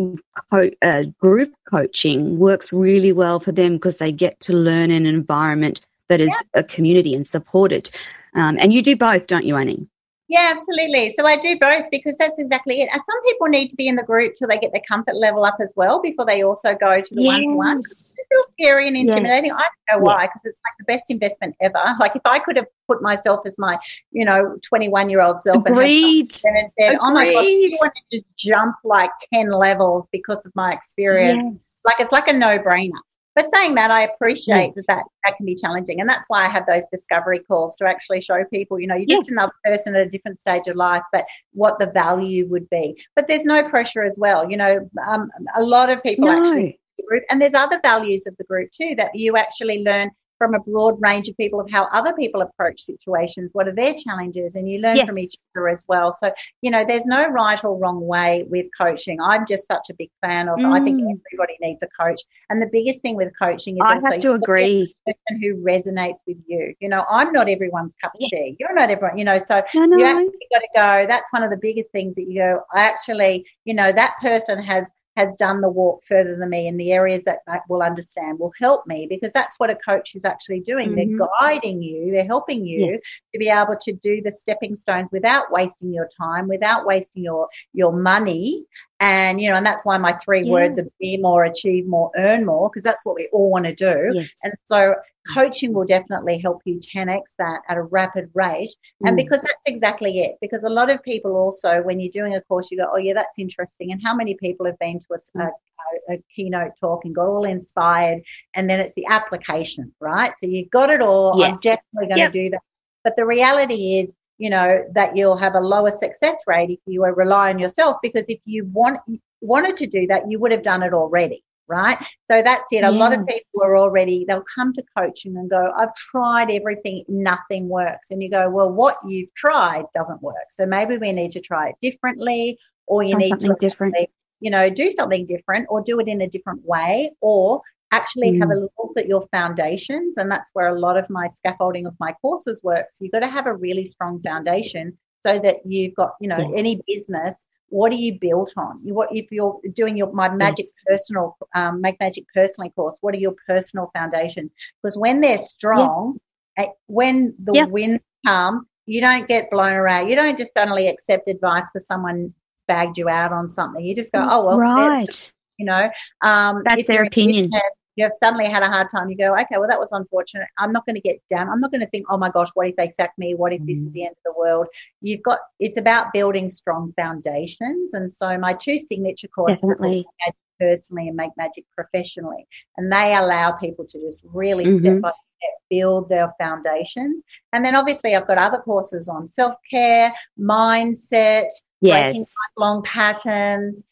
S1: co- uh, group coaching works really well for them because they get to learn in an environment that is yeah. a community and supported. Um, and you do both, don't you, Annie?
S2: Yeah, absolutely. So I do both because that's exactly it. And some people need to be in the group till they get their comfort level up as well before they also go to the one to one. It feels scary and intimidating. Yes. I don't know why because it's like the best investment ever. Like if I could have put myself as my, you know, 21 year old self
S1: Agreed.
S2: and said, Agreed. oh my gosh, I wanted to jump like 10 levels because of my experience. Yes. Like it's like a no brainer. But saying that, I appreciate that, that that can be challenging. And that's why I have those discovery calls to actually show people, you know, you're just another person at a different stage of life, but what the value would be. But there's no pressure as well. You know, um, a lot of people no. actually group and there's other values of the group too that you actually learn from a broad range of people of how other people approach situations. What are their challenges? And you learn yes. from each other as well. So, you know, there's no right or wrong way with coaching. I'm just such a big fan of, mm. I think mm. everybody needs a coach. And the biggest thing with coaching is
S1: I have to agree.
S2: person who resonates with you. You know, I'm not everyone's cup of tea. You're not everyone, you know, so you actually got to go. That's one of the biggest things that you go, I actually, you know, that person has has done the walk further than me in the areas that I will understand will help me because that's what a coach is actually doing. Mm-hmm. They're guiding you, they're helping you yeah. to be able to do the stepping stones without wasting your time, without wasting your your money. And you know, and that's why my three yeah. words are be more, achieve more, earn more, because that's what we all want to do.
S1: Yes.
S2: And so coaching will definitely help you 10x that at a rapid rate. And mm. because that's exactly it, because a lot of people also, when you're doing a course, you go, oh, yeah, that's interesting. And how many people have been to a, a, a keynote talk and got all inspired? And then it's the application, right? So you've got it all. Yeah. I'm definitely going to do that. But the reality is, you know, that you'll have a lower success rate if you rely on yourself because if you want wanted to do that, you would have done it already right? So that's it. A lot of people are already, they'll come to coaching and go, I've tried everything, nothing works. And you go, well, what you've tried doesn't work. So maybe we need to try it differently or you need to different. you know, do something different or do it in a different way or actually mm. have a mm. look at your foundations. And that's where a lot of my scaffolding of my courses works. You've got to have a really strong foundation so that you've got, you know, yeah. any business what are you built on? You, what if you're doing your my magic personal um, make magic personally course? What are your personal foundations? Because when they're strong, yeah. When the yeah. wind come, you don't get blown around. You don't just suddenly accept advice because someone bagged you out on something. You just go, That's oh well,
S1: right.
S2: You know, um,
S1: that's their opinion.
S2: You've suddenly had a hard time, you go, okay, well, that was unfortunate. I'm not going to get down. I'm not going to think, oh my gosh, what if they sack me? What if mm. this is the end of the world? You've got, it's about building strong foundations. And so my two signature courses Definitely. are personally and make magic professionally. And they allow people to just really mm-hmm. step by step build their foundations. And then obviously I've got other courses on self care, mindset, yes. breaking lifelong patterns,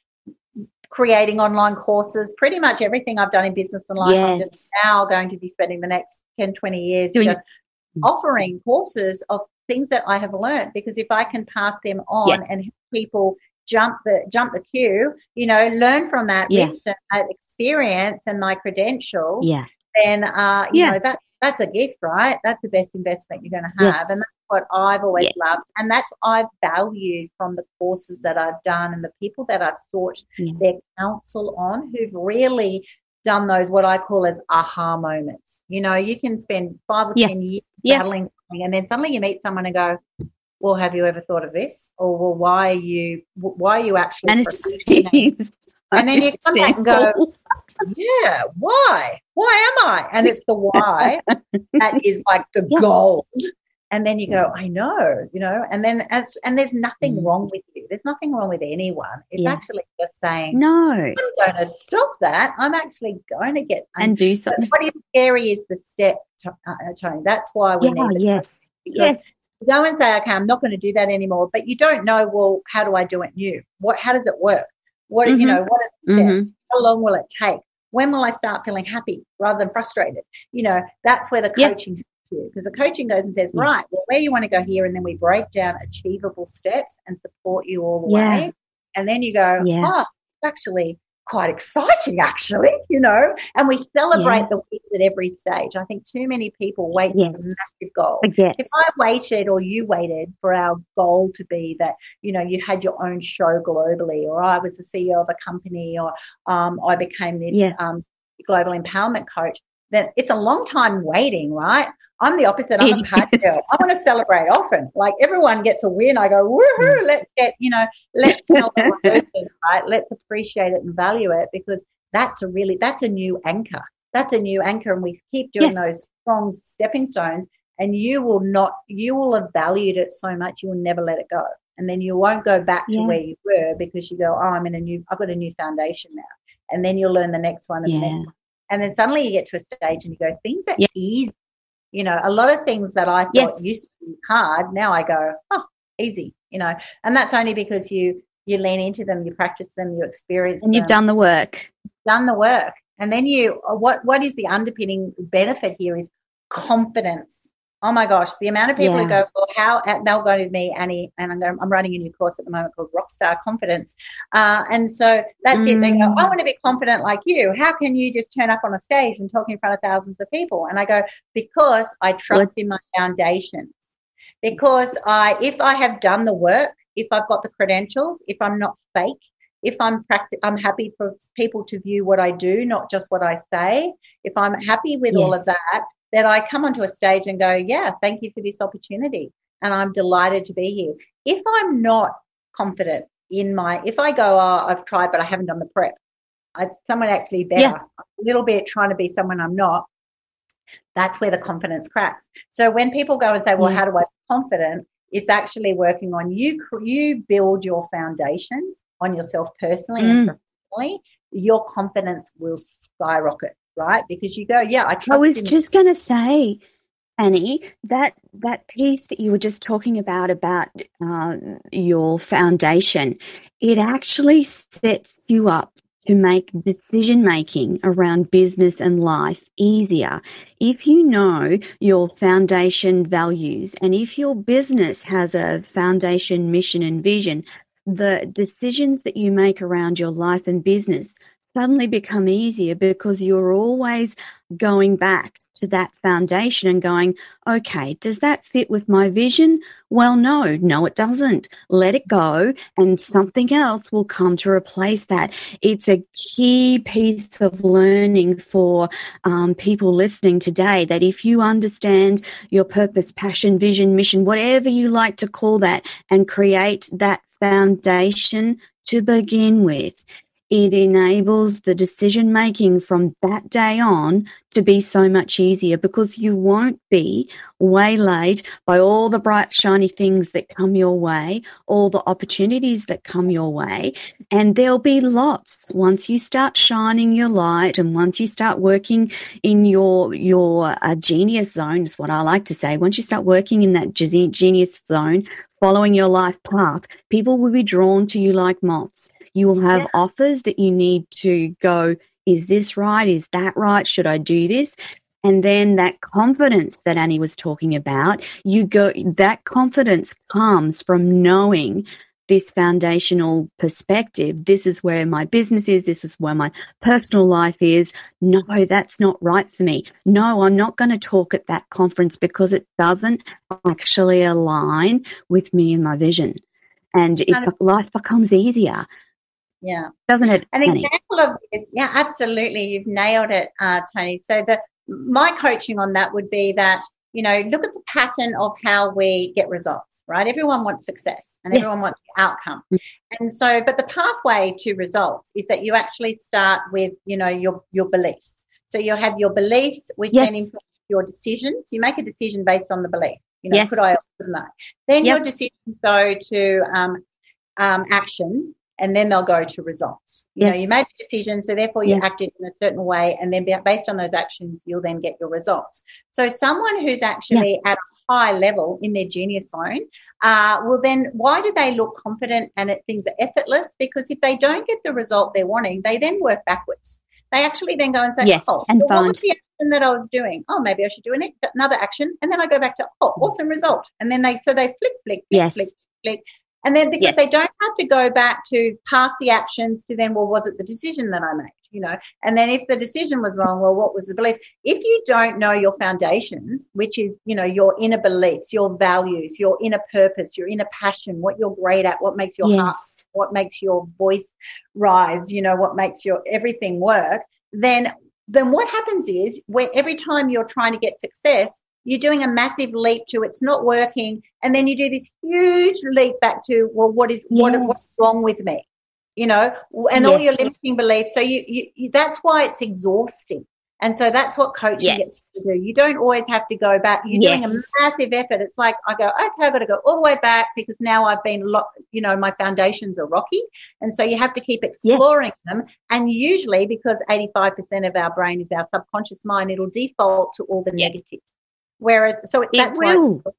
S2: creating online courses, pretty much everything I've done in business and life. Yes. I'm just now going to be spending the next 10, 20 years Doing just offering courses of things that I have learned because if I can pass them on yeah. and people jump the jump the queue, you know, learn from that yeah. wisdom, that experience and my credentials,
S1: yeah.
S2: then uh, you yeah. know, that that's a gift, right? That's the best investment you're going to have. Yes. And that's what I've always yeah. loved. And that's I've valued from the courses that I've done and the people that I've sought yeah. their counsel on who've really done those what I call as aha moments. You know, you can spend five or yeah. ten years battling something and then suddenly you meet someone and go, Well, have you ever thought of this? Or well, why are you why are you actually
S1: and, it's,
S2: and then you come back and go, yeah, why? Why am I? And it's the why that is like the gold. And then you go, I know, you know, and then as and there's nothing mm. wrong with you. There's nothing wrong with anyone. It's yeah. actually just saying,
S1: No,
S2: I'm going to stop that. I'm actually going to get
S1: and do something.
S2: What is scary is the step, uh, Toni. That's why we
S1: yeah,
S2: need
S1: yes. Yes.
S2: You go and say, okay, I'm not going to do that anymore, but you don't know, well, how do I do it new? What, how does it work? What, mm-hmm. you know, what are the steps? Mm-hmm. How long will it take? When will I start feeling happy rather than frustrated? You know, that's where the coaching yeah. Because the coaching goes and says, yeah. right, well, where you want to go here, and then we break down achievable steps and support you all the yeah. way. And then you go, yeah. oh, actually, quite exciting, actually, you know, and we celebrate yeah. the wins at every stage. I think too many people wait yeah. for a massive goal. If I waited or you waited for our goal to be that, you know, you had your own show globally, or I was the CEO of a company, or um, I became this yeah. um, global empowerment coach, then it's a long time waiting, right? I'm the opposite. I'm a party girl. I want to celebrate often. Like everyone gets a win. I go, woohoo, mm. let's get, you know, let's the right? Let's appreciate it and value it because that's a really, that's a new anchor. That's a new anchor. And we keep doing yes. those strong stepping stones and you will not, you will have valued it so much, you will never let it go. And then you won't go back to yeah. where you were because you go, oh, I'm in a new, I've got a new foundation now. And then you'll learn the next one and yeah. the next one. And then suddenly you get to a stage and you go, things are yeah. easy you know, a lot of things that I thought yeah. used to be hard, now I go, oh, easy, you know, and that's only because you you lean into them, you practice them, you experience
S1: and
S2: them.
S1: you've done the work.
S2: Done the work. And then you what what is the underpinning benefit here is confidence oh my gosh, the amount of people yeah. who go, well, how, they'll go to me, Annie, and I'm, going, I'm running a new course at the moment called Rockstar Confidence. Uh, and so that's mm. it. They go, I mm. want to be confident like you. How can you just turn up on a stage and talk in front of thousands of people? And I go, because I trust in my foundations. Because I, if I have done the work, if I've got the credentials, if I'm not fake, if I'm practi- I'm happy for people to view what I do, not just what I say. If I'm happy with yes. all of that, that I come onto a stage and go, yeah, thank you for this opportunity. And I'm delighted to be here. If I'm not confident in my, if I go, oh, I've tried, but I haven't done the prep, I, someone actually better, yeah. a little bit trying to be someone I'm not, that's where the confidence cracks. So when people go and say, well, yeah. how do I be confident? It's actually working on you. You build your foundations on yourself personally mm. and professionally. Your confidence will skyrocket right? Because you go, yeah, I. I
S1: was just going to say, Annie, that that piece that you were just talking about about uh, your foundation, it actually sets you up to make decision making around business and life easier. If you know your foundation values and if your business has a foundation mission and vision, the decisions that you make around your life and business suddenly become easier because you're always going back to that foundation and going, okay, does that fit with my vision? Well, no, no, it doesn't. Let it go and something else will come to replace that. It's a key piece of learning for um, people listening today that if you understand your purpose, passion, vision, mission, whatever you like to call that, and create that foundation to begin with, it enables the decision making from that day on to be so much easier because you won't be waylaid by all the bright, shiny things that come your way, all the opportunities that come your way. And there'll be lots once you start shining your light and once you start working in your, your uh, genius zone is what I like to say. Once you start working in that genius zone, following your life path, people will be drawn to you like moths you will have yeah. offers that you need to go, is this right? Is that right? Should I do this? And then that confidence that Annie was talking about, you go, that confidence comes from knowing this foundational perspective. This is where my business is. This is where my personal life is. No, that's not right for me. No, I'm not going to talk at that conference because it doesn't actually align with me and my vision. And if life becomes easier,
S2: yeah.
S1: Doesn't it?
S2: An example of this, yeah, absolutely. You've nailed it, uh, Toni. So the my coaching on that would be that you know look at the pattern of how we get results right everyone wants success and yes. everyone wants the outcome mm. and so but the pathway to results is that you actually start with you know your your beliefs so you'll have your beliefs which yes. then influence your decisions you make a decision based on the belief you know yes. could i or couldn't i then yep. your decisions go to um, um, action and then they'll go to results. You yes. know, you made a decision, so therefore you yes. acted in a certain way, and then based on those actions, you'll then get your results. So someone who's actually at a high level in their genius zone, uh, will then why do they look confident and it, things are effortless? Because if they don't get the result they're wanting, they then work backwards. They actually then go and say,
S1: yes,
S2: "Oh,
S1: and
S2: well, what was the action that I was doing? Oh, maybe I should do an, another action," and then I go back to, "Oh, awesome result," and then they so they flick, flick, flick,
S1: yes.
S2: flick, flick and then because yes. they don't have to go back to pass the actions to then, well, was it the decision that I made? You know, and then if the decision was wrong, well, what was the belief? If you don't know your foundations, which is, you know, your inner beliefs, your values, your inner purpose, your inner passion, what you're great at, what makes your yes. heart, what makes your voice rise, you know, what makes your everything work, then then what happens is where every time you're trying to get success, you're doing a massive leap to it's not working. And then you do this huge leap back to well what is yes. what, what's wrong with me? You know and yes. all your limiting beliefs. So you, you, you, that's why it's exhausting. And so that's what coaching yes. gets to do. You don't always have to go back. You're doing a massive effort. It's like i go okay i've got to go all the way back because now i've been lo- you know my foundations are rocky. And so you have to keep exploring them. And usually because 85% of our brain is our subconscious mind it'll default to all the negatives Whereas, so it that's will. Why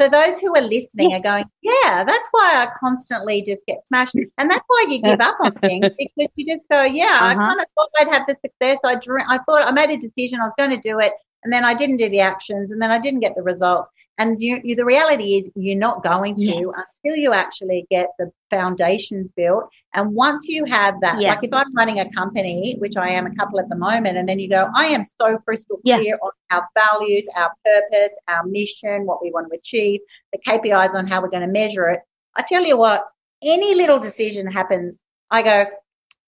S2: so those who are listening yes. are going, yeah, that's why I constantly just get smashed. And that's why you give up on things because you just go, yeah, uh-huh. I kind of thought I'd have the success. I drew, I thought I made a decision. I was going to do it. And then I didn't do the actions and then I didn't get the results. And you, you, the reality is you're not going to yes. until you actually get the foundations built. And once you have that, yeah. like if I'm running a company, which I am a couple at the moment, and then you go, I am so crystal clear yeah. on our values, our purpose, our mission, what we want to achieve, the KPIs on how we're going to measure it. I tell you what, any little decision happens, I go,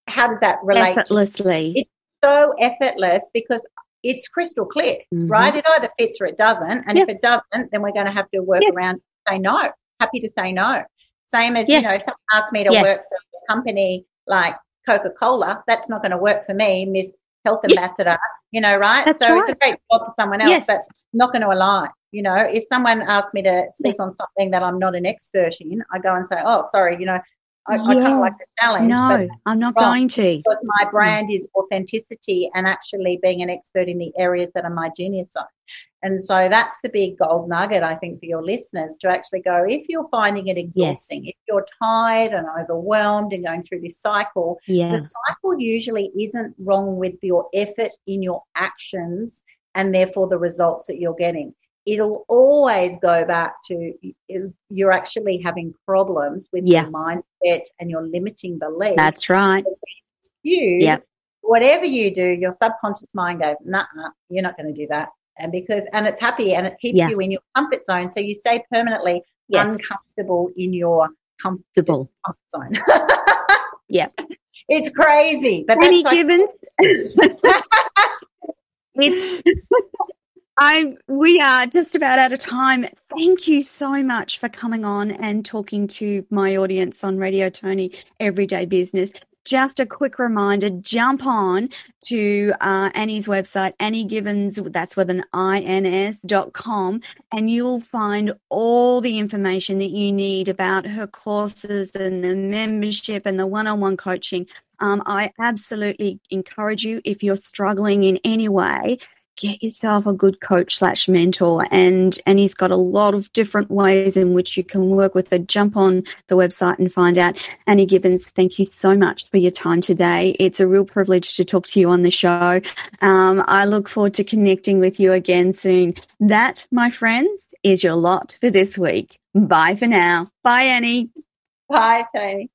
S2: how does that relate?
S1: Effortlessly.
S2: It's so effortless because it's crystal clear, mm-hmm. right? It either fits or it doesn't. And if it doesn't, then we're going to have to work around say no. Happy to say no. Same as, yes. you know, if someone asks me to yes. work for a company like Coca Cola, that's not going to work for me, Miss Health Ambassador, you know, right? That's so right. it's a great job for someone else, but not going to align. You know, if someone asks me to speak on something that I'm not an expert in, I go and say, oh, sorry, you know, I, I kind of like the challenge.
S1: No, I'm not going to.
S2: Because my mm. brand is authenticity and actually being an expert in the areas that are my genius zone. And so that's the big gold nugget, I think, for your listeners to actually go, if you're finding it exhausting, yes. if you're tired and overwhelmed and going through this cycle,
S1: yeah.
S2: the cycle usually isn't wrong with your effort in your actions and therefore the results that you're getting. It'll always go back to you're actually having problems with
S1: yeah.
S2: your mindset and your limiting beliefs.
S1: That's right.
S2: You, whatever you do, your subconscious mind goes, nah, nah you're not going to do that and because and it's happy and it keeps yeah. you in your comfort zone so you stay permanently yes. uncomfortable in your comfortable comfort zone
S1: yeah
S2: it's crazy but
S1: Penny that's Gibbins it's I we are just about out of time. Thank you so much for coming on and talking to my audience on Radio Toni Everyday Business just a quick reminder jump on to uh, Annie's website, Annie Gibbins, that's with an ins dot com, and you'll find all the information that you need about her courses and the membership and the one on one coaching. Um, I absolutely encourage you if you're struggling in any way get yourself a good coach slash mentor and and he's got a lot of different ways in which you can work with it. Jump on the website and find out. Annie Gibbins thank you so much for your time today. It's a real privilege to talk to you on the show. Um, i look forward to connecting with you again soon. That my friends is your lot for this week. Bye for now. Bye annie.
S2: Bye Toni